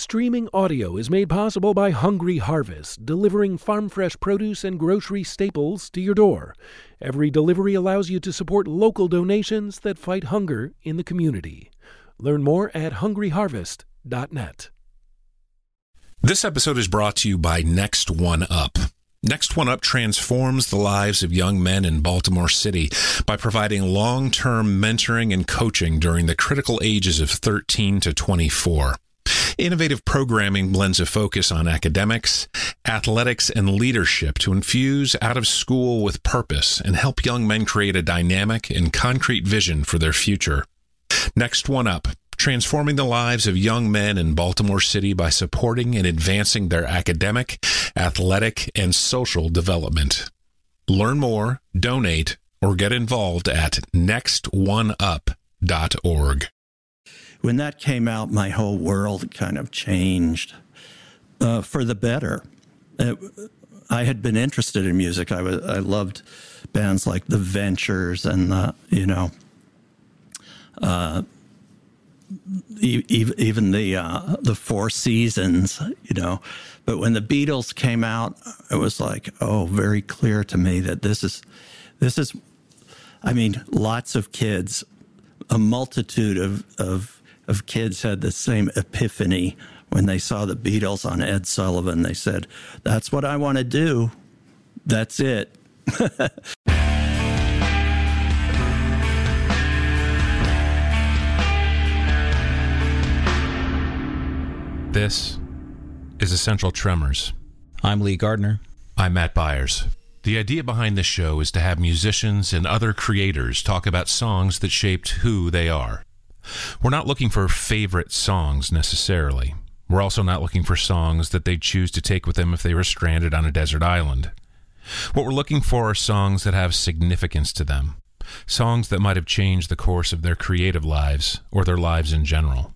Streaming audio is made possible by Hungry Harvest, delivering farm fresh produce and grocery staples to your door. Every delivery allows you to support local donations that fight hunger in the community. Learn more at hungryharvest.net. This episode is brought to you by Next One Up. Next One Up transforms the lives of young men in Baltimore City by providing long term mentoring and coaching during the critical ages of 13 to 24. Innovative programming blends a focus on academics, athletics, and leadership to infuse out of school with purpose and help young men create a dynamic and concrete vision for their future. Next One Up, transforming the lives of young men in Baltimore City by supporting and advancing their academic, athletic, and social development. Learn more, donate, or get involved at nextoneup.org when that came out, my whole world kind of changed uh, for the better. It, I had been interested in music. I was I loved bands like The Ventures and the you know, uh, even the uh, the Four Seasons. You know, but when the Beatles came out, it was like oh, very clear to me that this is this is. I mean, lots of kids, a multitude of of of kids had the same epiphany when they saw the Beatles on Ed Sullivan. They said, That's what I want to do. That's it. this is Essential Tremors. I'm Lee Gardner. I'm Matt Byers. The idea behind this show is to have musicians and other creators talk about songs that shaped who they are. We're not looking for favorite songs necessarily. We're also not looking for songs that they'd choose to take with them if they were stranded on a desert island. What we're looking for are songs that have significance to them, songs that might have changed the course of their creative lives or their lives in general.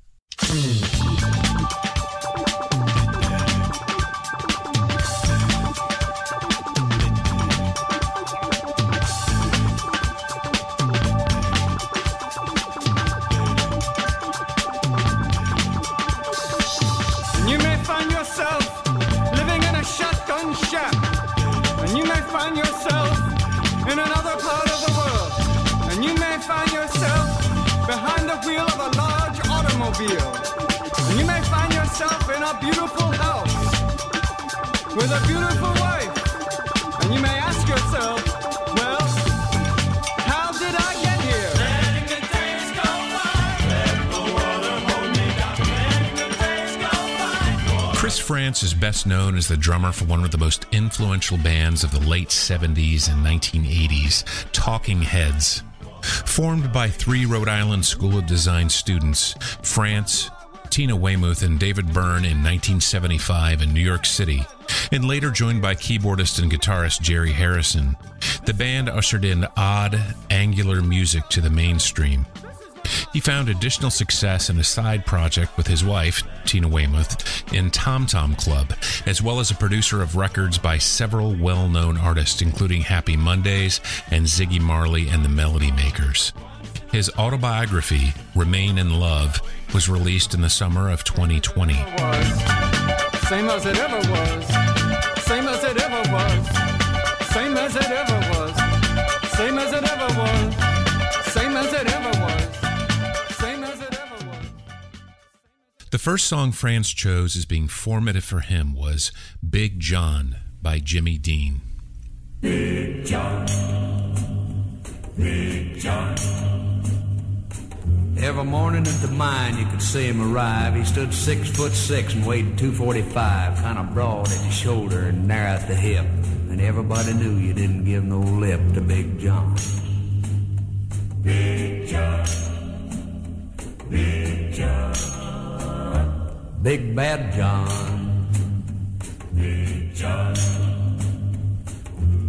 Beautiful house with a beautiful wife. And you may ask yourself, well, how did I get here? Chris Frantz is best known as the drummer for one of the most influential bands of the late 70s and 1980s, Talking Heads. Formed by three Rhode Island School of Design students, Frantz, Tina Weymouth, and David Byrne in 1975 in New York City, and later joined by keyboardist and guitarist Jerry Harrison, the band ushered in odd, angular music to the mainstream. He found additional success in a side project with his wife, Tina Weymouth, in Tom Tom Club, as well as a producer of records by several well known artists, including Happy Mondays and Ziggy Marley and the Melody Makers. His autobiography, Remain in Love, was released in the summer of 2020. Same as it ever was. Same as it ever was. Same as it ever was. Same as it ever was. Same as it ever was. Same as it ever was. The first song Frantz chose as being formative for him was Big John by Jimmy Dean. Big John, Big John. Every morning at the mine you could see him arrive. He stood six foot six and weighed 245, kind of broad at the shoulder and narrow at the hip. And everybody knew you didn't give no lip to Big John. Big John, Big John, Big Bad John. Big John.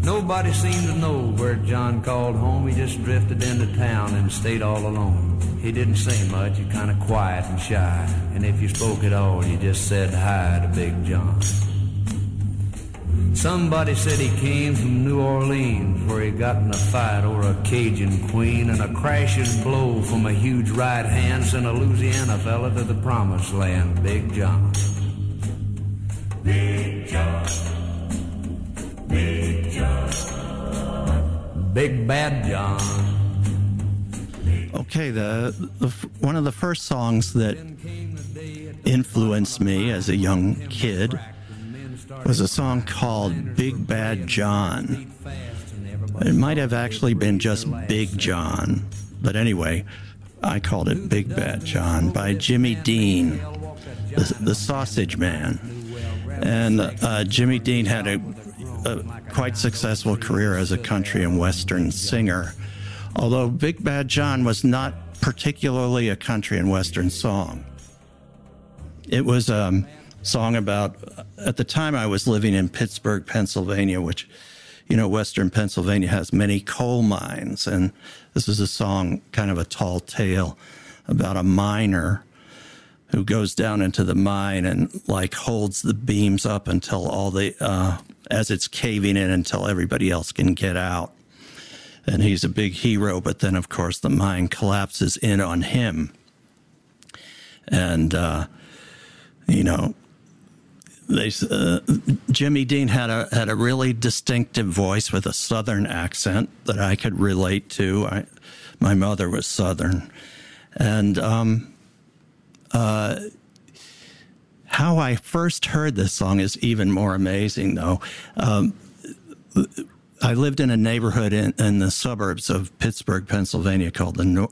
Nobody seemed to know where John called home. He just drifted into town and stayed all alone. He didn't say much, he kind of quiet and shy. And if you spoke at all, you just said hi to Big John. Somebody said he came from New Orleans, where he got in a fight over a Cajun queen, and a crashing blow from a huge right hand sent a Louisiana fella to the promised land, Big John. Big John, Big John, Big Bad John. Okay, the, the one of the first songs that influenced me as a young kid was a song called Big Bad John. It might have actually been just Big John, but anyway, I called it Big Bad John by Jimmy Dean, the, the Sausage Man. And uh, Jimmy Dean had a, a quite successful career as a country and western singer, although Big Bad John was not particularly a country and western song. It was a song about, at the time I was living in Pittsburgh, Pennsylvania, which, you know, western Pennsylvania has many coal mines. And this is a song, kind of a tall tale about a miner who goes down into the mine and like holds the beams up until all the, uh, as it's caving in until everybody else can get out. And he's a big hero, but then of course the mine collapses in on him. And, uh, you know, they, uh, Jimmy Dean had a had a really distinctive voice with a Southern accent that I could relate to. I, my mother was Southern, and um, uh, how I first heard this song is even more amazing, though. Um, I lived in a neighborhood in, in, the suburbs of Pittsburgh, Pennsylvania, called the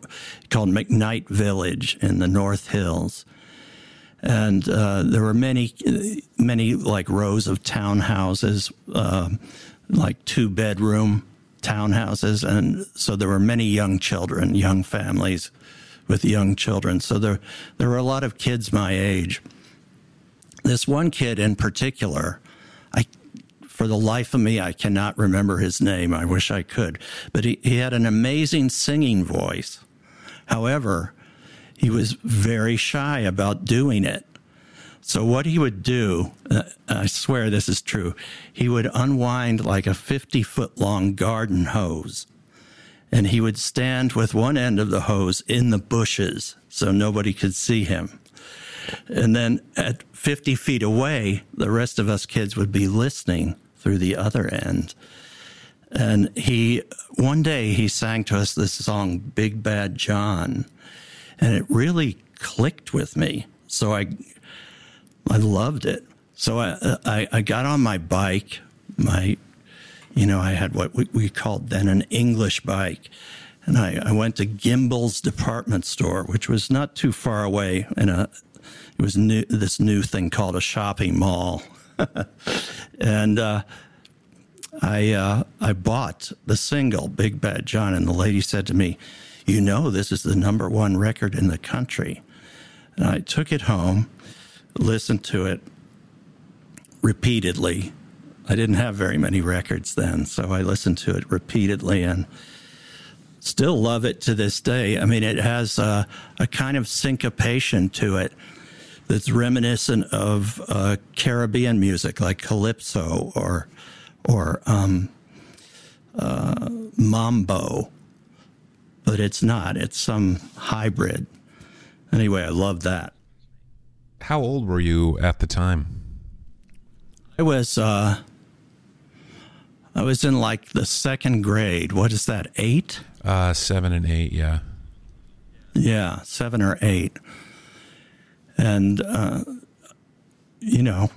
called McKnight Village in the North Hills and uh, there were many, many like rows of townhouses, uh, like two bedroom townhouses, and so there were many young children, young families with young children. So there, there were a lot of kids my age. This one kid in particular, for the life of me, I cannot remember his name. I wish I could, but he, he had an amazing singing voice. However, he was very shy about doing it. So what he would do, uh, I swear this is true, he would unwind like a 50 foot long garden hose and he would stand with one end of the hose in the bushes so nobody could see him. And then at 50 feet away, the rest of us kids would be listening through the other end. And he, one day he sang to us this song, Big Bad John and it really clicked with me. So I, I loved it. So I, I, I got on my bike, my, you know, I had what we, we called then an English bike. And I, I went to Gimbel's department store, which was not too far away in a, uh, it was new, this new thing called a shopping mall. and, uh, I, uh, I bought the single Big Bad John and the lady said to me, you know this is the number one record in the country. And I took it home, listened to it repeatedly. I didn't have very many records then, so I listened to it repeatedly and still love it to this day. I mean, it has a, a kind of syncopation to it that's reminiscent of uh, Caribbean music like calypso or or um, uh, mambo but it's not. It's some hybrid. Anyway, I love that. How old were you at the time? I was uh I was in like the second grade. What is that? 8? Uh 7 and 8, yeah. Yeah, 7 or 8. And uh you know,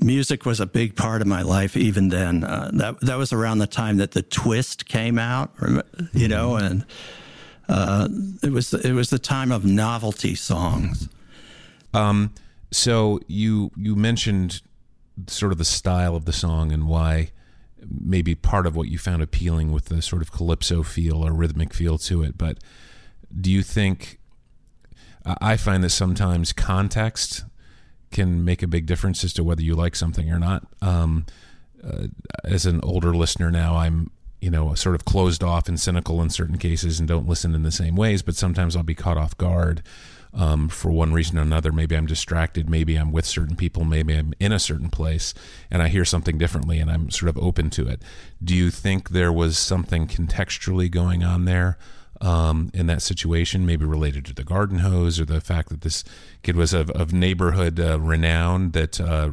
music was a big part of my life even then. Uh, that that was around the time that the twist came out, you know, mm-hmm. and uh, it was it was the time of novelty songs. Um, so you you mentioned sort of the style of the song and why maybe part of what you found appealing with the sort of calypso feel or rhythmic feel to it, but do you think I find that sometimes context can make a big difference as to whether you like something or not. Um, uh, as an older listener now, I'm you know sort of closed off and cynical in certain cases and don't listen in the same ways. But sometimes I'll be caught off guard um, for one reason or another. Maybe I'm distracted. Maybe I'm with certain people. Maybe I'm in a certain place and I hear something differently and I'm sort of open to it. Do you think there was something contextually going on there? Um, in that situation, maybe related to the garden hose or the fact that this kid was of, of neighborhood uh, renown that uh,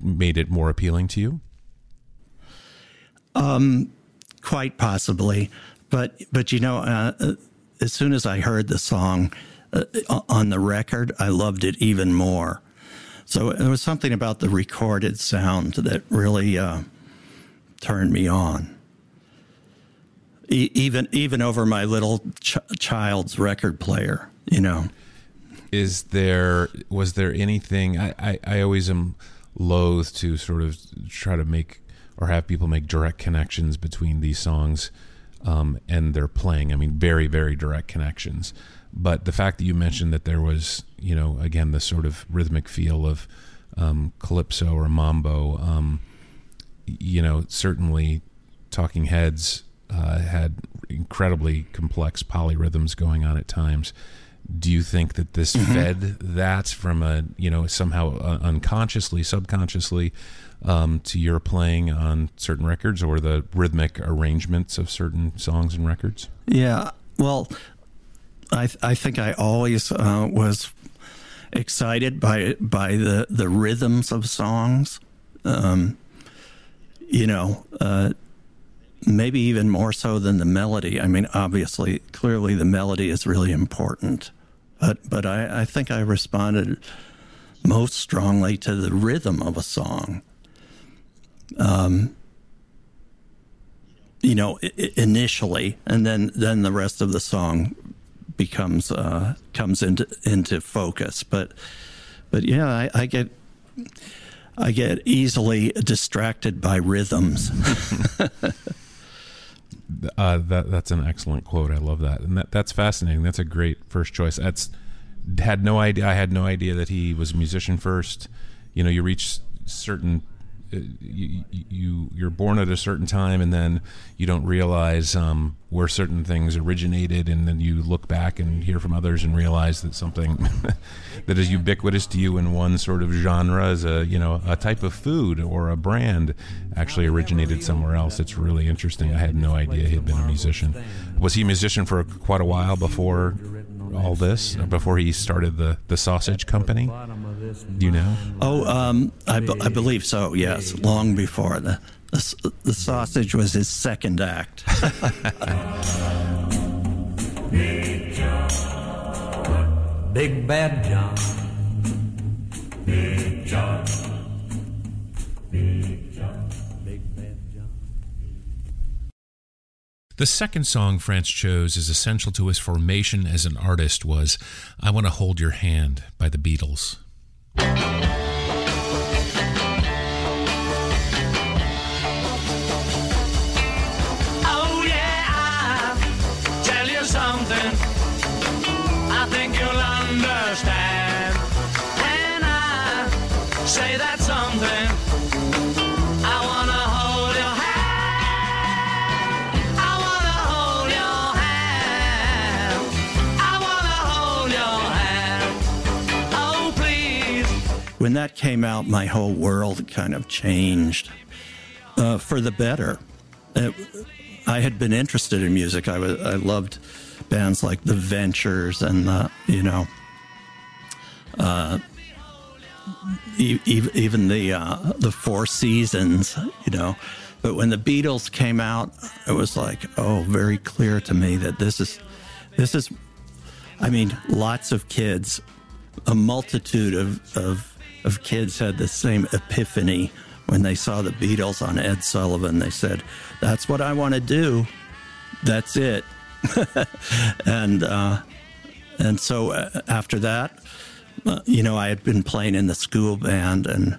made it more appealing to you? Um, quite possibly, but but you know, uh, uh as soon as I heard the song, uh, on the record, I loved it even more. So there was something about the recorded sound that really uh, turned me on. E- even even over my little ch- child's record player, you know. Is there was there anything I, I, I always am loath to sort of try to make or have people make direct connections between these songs um, and their playing. I mean, very very direct connections. But the fact that you mentioned that there was, you know, again, the sort of rhythmic feel of um, calypso or mambo, um, you know, certainly Talking Heads uh, had incredibly complex polyrhythms going on at times. Do you think that this mm-hmm. fed that from a, you know, somehow uh, unconsciously, subconsciously um, to your playing on certain records or the rhythmic arrangements of certain songs and records? Yeah. Well, I I think I always uh, was excited by by the the rhythms of songs. Um, you know, uh, maybe even more so than the melody. I mean, obviously, clearly, the melody is really important, but but I, I think I responded most strongly to the rhythm of a song. Um, you know, initially, and then then the rest of the song becomes uh, comes into into focus. But but yeah, I, I get I get easily distracted by rhythms. uh, that that's an excellent quote. I love that, and that that's fascinating. That's a great first choice. That's had no idea. I had no idea that he was a musician first. You know, you reach certain you, you you're born at a certain time and then you don't realize um, where certain things originated and then you look back and hear from others and realize that something that is ubiquitous to you in one sort of genre as a you know a type of food or a brand actually originated somewhere else. It's really interesting. I had no idea he had been a musician. Was he a musician for quite a while before all this before he started the the sausage company do you know? Oh, um, I, I believe so. Yes, long before the the, the sausage was his second act. Big John, Big Bad John, Big John, Big John, Big Bad John. The second song Frantz chose as essential to his formation as an artist was I Want to Hold Your Hand by the Beatles. Oh, that came out, my whole world kind of changed uh, for the better. It, I had been interested in music. I was I loved bands like the Ventures and the you know, uh, even the uh, the Four Seasons. You know, but when the Beatles came out, it was like oh, very clear to me that this is this is. I mean, lots of kids, a multitude of of of kids had the same epiphany when they saw the Beatles on Ed Sullivan. They said, "That's what I want to do. That's it." and uh, and so uh, after that, uh, you know, I had been playing in the school band, and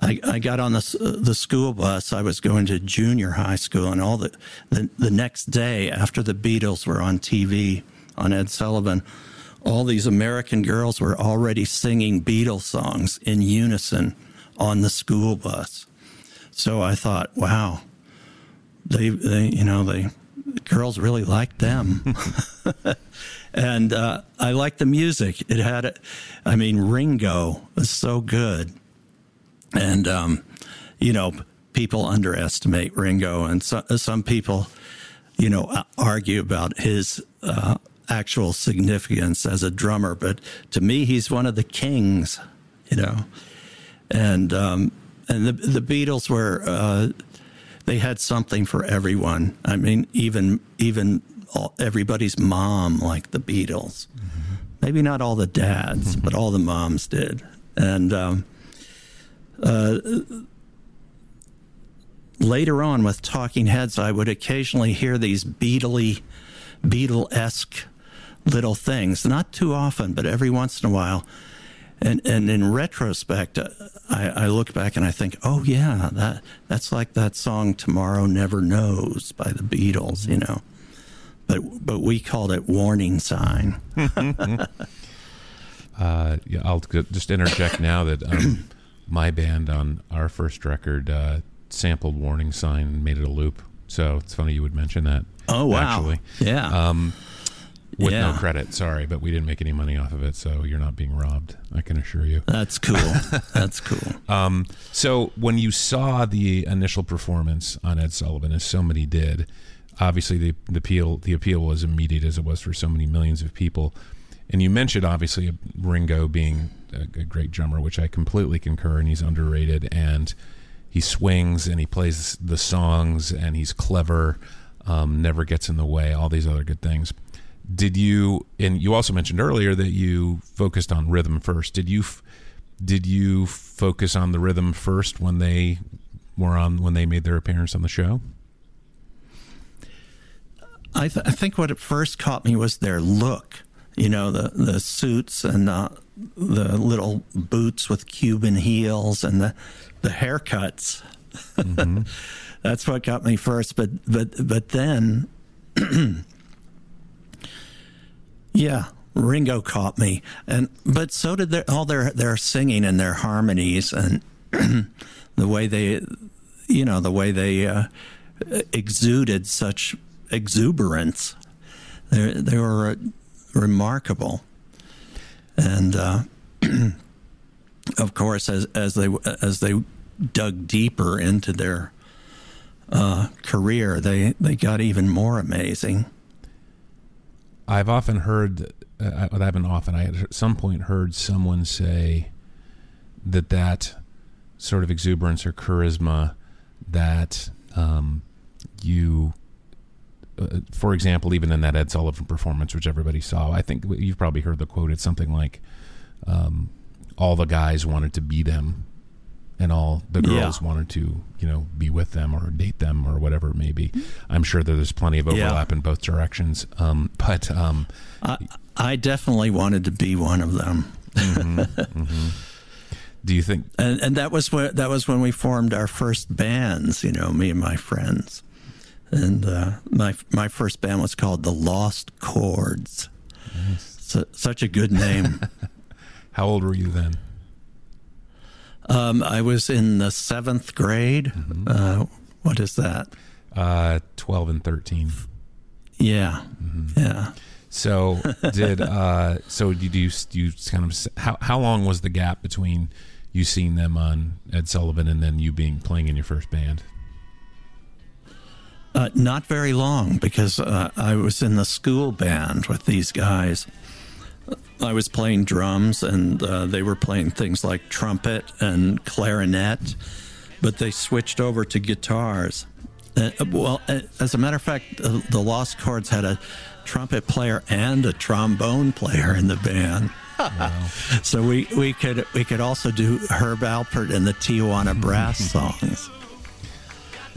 I, I got on the uh, the school bus. I was going to junior high school, and all the, the the next day after the Beatles were on TV on Ed Sullivan, all these American girls were already singing Beatles songs in unison on the school bus. So I thought, wow, they, they you know, they girls really liked them. and uh, I like the music. It had, I mean, Ringo was so good, and um, you know, people underestimate Ringo, and so, some people, you know, argue about his uh, actual significance as a drummer. But to me, he's one of the kings, you know, and um, and the the Beatles were. Uh, they had something for everyone. I mean, even even all, everybody's mom liked the Beatles. Maybe not all the dads, but all the moms did. And um, uh, later on, with Talking Heads, I would occasionally hear these Beatley, Beatle esque little things. Not too often, but every once in a while. And and in retrospect, I, I look back and I think, oh yeah, that that's like that song "Tomorrow Never Knows" by the Beatles, you know. But but we called it "Warning Sign." Uh, yeah, I'll just interject now that um, my band on our first record uh, sampled "Warning Sign" and made it a loop. So it's funny you would mention that. Oh wow, Actually, yeah, um, with no credit. Sorry, but we didn't make any money off of it, so you're not being robbed. I can assure you. that's cool. that's cool. Um, so when you saw the initial performance on Ed Sullivan, as so many did, obviously the, the appeal the appeal was immediate as it was for so many millions of people. And you mentioned obviously Ringo being a, a great drummer, which I completely concur, and he's underrated. And he swings and he plays the songs, and he's clever, um, never gets in the way, all these other good things. Did you? And you also mentioned earlier that you focused on rhythm first. Did you? did you focus on the rhythm first when they were on when they made their appearance on the show? I, th- I think what at first caught me was their look. You know, the the suits and uh, the little boots with Cuban heels and the the haircuts. That's what got me first. But but but then, yeah, Ringo caught me, and but so did their, all their their singing and their harmonies and the way they, you know, the way they uh, exuded such exuberance. They they were uh, remarkable, and uh, of course, as as they as they dug deeper into their uh, career, they they got even more amazing. I've often heard, uh, I haven't often, I at some point heard someone say that that sort of exuberance or charisma that um, you, uh, for example, even in that Ed Sullivan performance, which everybody saw, I think you've probably heard the quote. It's something like, um, "All the guys wanted to be them." And all the girls Yeah. wanted to, you know, be with them or date them or whatever it may be. I'm sure that there's plenty of Yeah. overlap in both directions. Um, but um, I, I definitely wanted to be one of them, do you think and and that was when that was when we formed our first bands. You know, me and my friends, and uh, my my first band was called the Lost Chords. Su- such a good name. How old were you then? Um, I was in the seventh grade. Uh, what is that? Uh, 12 and 13. Yeah, yeah. So did uh, so did you you kind of how how long was the gap between you seeing them on Ed Sullivan and then you being playing in your first band? Uh, not very long because uh, I was in the school band with these guys. I was playing drums and uh, they were playing things like trumpet and clarinet, but they switched over to guitars. Uh, well, uh, as a matter of fact, uh, the Lost Chords had a trumpet player and a trombone player in the band. Wow. so we, we could we could also do Herb Alpert and the Tijuana Brass songs.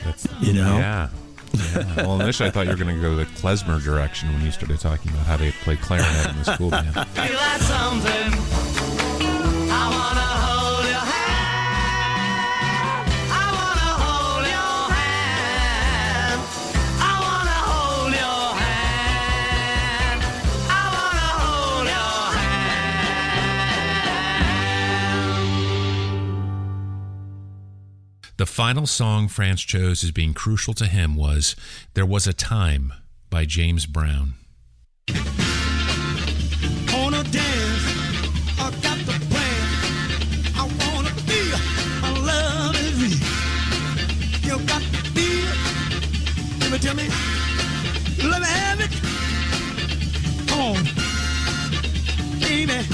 That's You know? yeah. Yeah. Well, initially I thought you were going to go the klezmer direction when you started talking about how they play clarinet in the school band. The final song Frantz chose as being crucial to him was There Was a Time by James Brown. me, let me have it. Come on, baby.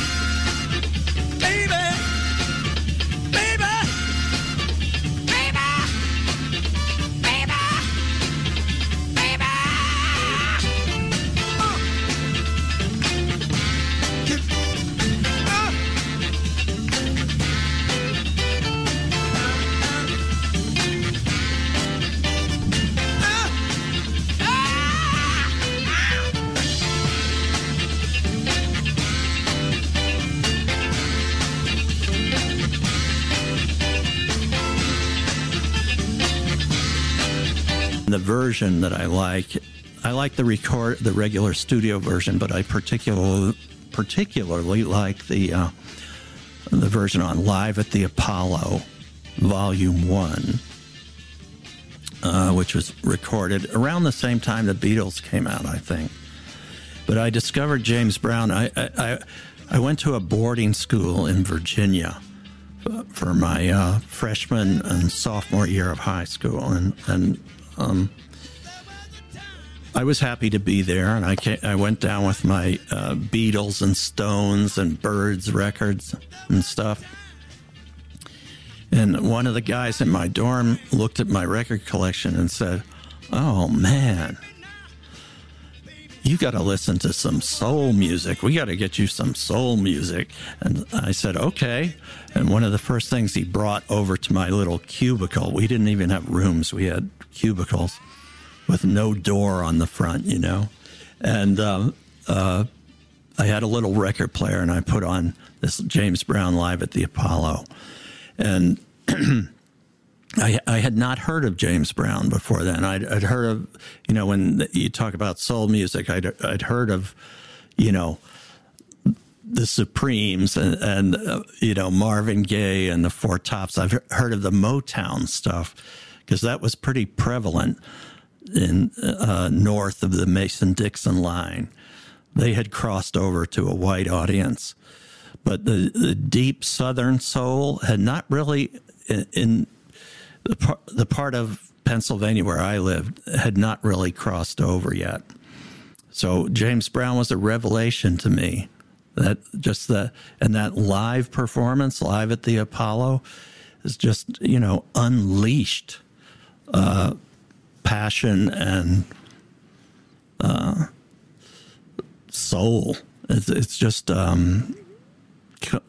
The version that I like, I like the record, the regular studio version, but I particularly particularly like the uh, the version on Live at the Apollo, Volume One, uh, which was recorded around the same time the Beatles came out, I think. But I discovered James Brown. I I, I, went to a boarding school in Virginia for my uh, freshman and sophomore year of high school, and and um, I was happy to be there. And I ca I went down with my uh, Beatles and Stones and Byrds records and stuff. And one of the guys in my dorm looked at my record collection and said, "Oh man." You got to listen to some soul music. We got to get you some soul music. And I said, okay. And one of the first things he brought over to my little cubicle, we didn't even have rooms, we had cubicles with no door on the front, you know. And um, uh, I had a little record player and I put on this James Brown live at the Apollo. And I, I had not heard of James Brown before then. I'd, I'd heard of, you know, when you talk about soul music, I'd, I'd heard of, you know, the Supremes and, and uh, you know, Marvin Gaye and the Four Tops. I've heard of the Motown stuff because that was pretty prevalent in uh, north of the Mason Dixon line. They had crossed over to a white audience. But the, the deep Southern soul had not really, in, in the, par- the part of Pennsylvania where I lived, had not really crossed over yet. So James Brown was a revelation to me. That just the and that live performance, live at the Apollo, is just you know unleashed uh, passion and uh, soul. It's, it's just um,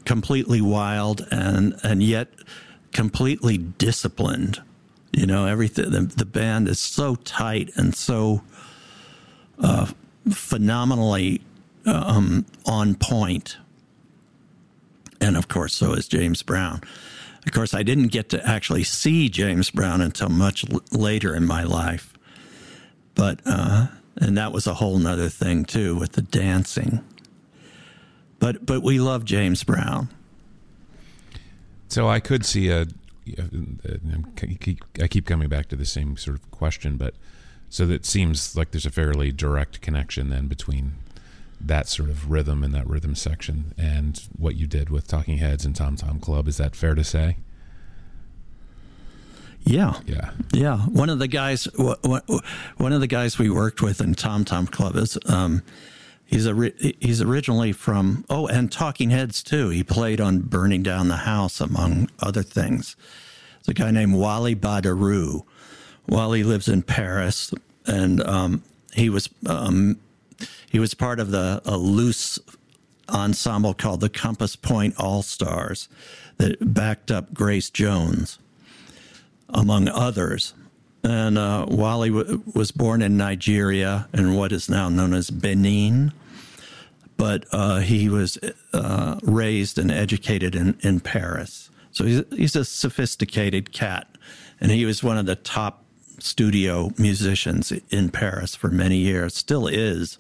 completely wild and and yet completely disciplined. You know, everything. The, the band is so tight and so uh, phenomenally um, on point. And of course, so is James Brown. Of course, I didn't get to actually see James Brown until much l- later in my life. But, uh, and that was a whole nother thing too with the dancing. But, but we love James Brown. So I could see a. I keep coming back to the same sort of question, but so that seems like there's a fairly direct connection then between that sort of rhythm and that rhythm section and what you did with Talking Heads and Tom Tom Club. Is that fair to say? Yeah. Yeah. Yeah, one of the guys, one of the guys we worked with in Tom Tom Club is, um, he's a he's originally from oh, and Talking Heads too. He played on Burning Down the House among other things. It's a guy named Wally Badarou. Wally lives in Paris, and um, he was um, he was part of the a loose ensemble called the Compass Point All Stars that backed up Grace Jones among others. And uh, Wally w- was born in Nigeria in what is now known as Benin, but uh, he was uh, raised and educated in, in Paris. So he's, he's a sophisticated cat, and he was one of the top studio musicians in Paris for many years, still is.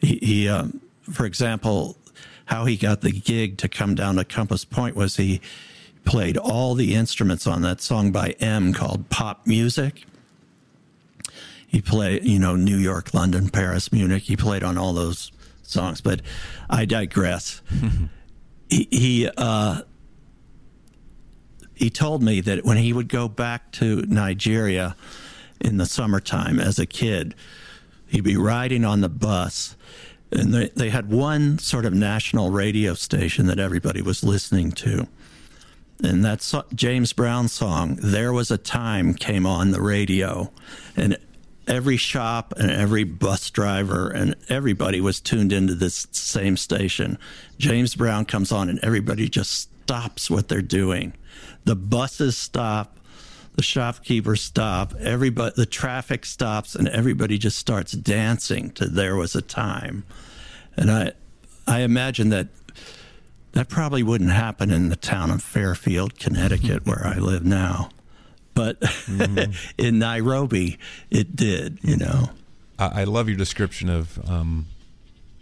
He, he um, for example, how he got the gig to come down to Compass Point was he played all the instruments on that song by M called Pop Music. He played, you know, New York, London, Paris, Munich. He played on all those songs, but I digress. he he, uh, he told me that when he would go back to Nigeria in the summertime as a kid. He'd be riding on the bus, and they, they had one sort of national radio station that everybody was listening to. And that James Brown song, There Was a Time, came on the radio. And every shop and every bus driver and everybody was tuned into this same station. James Brown comes on, and everybody just stops what they're doing. The buses stop, the shopkeepers stop, everybody, the traffic stops, and everybody just starts dancing to "There Was a Time." And I, I imagine that that probably wouldn't happen in the town of Fairfield, Connecticut, where I live now. But mm-hmm. in Nairobi, it did, you know. I, I love your description of um,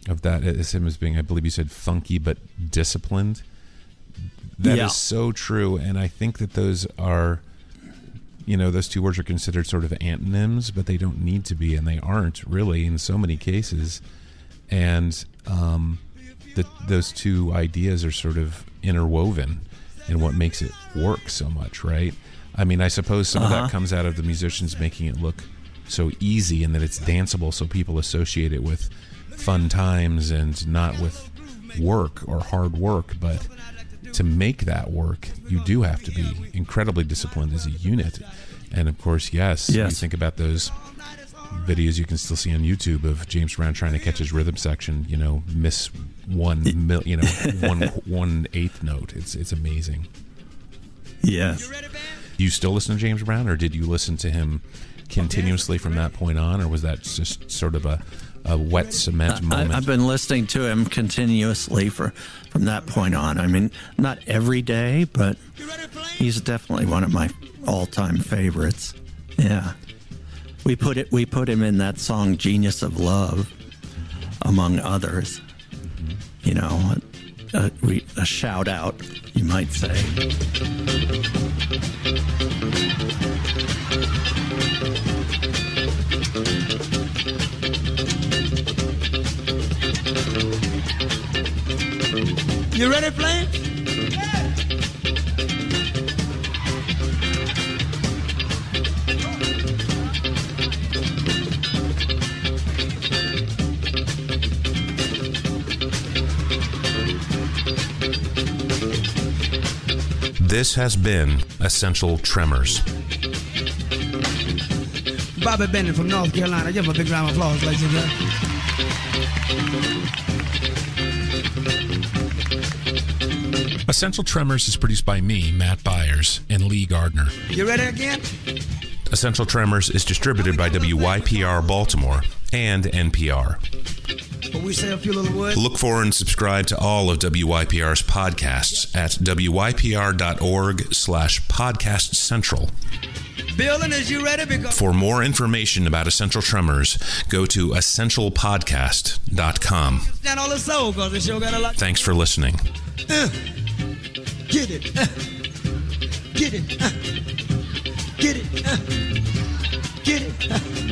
of that as him as being, I believe you said funky but disciplined. That yeah. is so true, and I think that those are, you know, those two words are considered sort of antonyms, but they don't need to be, and they aren't really in so many cases. And um, the, those two ideas are sort of interwoven in what makes it work so much, right? I mean, I suppose some uh-huh. of that uh-huh. comes out of the musicians making it look so easy and that it's danceable, so people associate it with fun times and not with work or hard work. But to make that work, you do have to be incredibly disciplined as a unit. And of course, yes, yes. you think about those videos you can still see on YouTube of James Brown trying to catch his rhythm section, you know, miss one mil, you know, one one eighth note. It's it's amazing. Yes. You still listen to James Brown, or did you listen to him continuously from that point on, or was that just sort of a, a wet cement moment? I, have been listening to him continuously for from that point on. I mean, not every day, but he's definitely one of my all-time favorites. Yeah, we put it. We put him in that song "Genius of Love," among others. You know, a, a shout out, you might say. You ready, Flame? This has been Essential Tremors. Bobby Bennett from North Carolina. Give him a big round of applause, ladies and gentlemen. Essential Tremors is produced by me, Matt Byers, and Lee Gardner. You ready again? Essential Tremors is distributed by WYPR Baltimore and NPR we say a few little words. Look for and subscribe to all of WYPR's podcasts at wypr.org slash podcast central. Building, is you ready? Because- For more information about Essential Tremors, go to essentialpodcast.com. Stand all the soul, because the show got a lot. Thanks for listening. Uh, get it. Uh, get it. Uh, get it.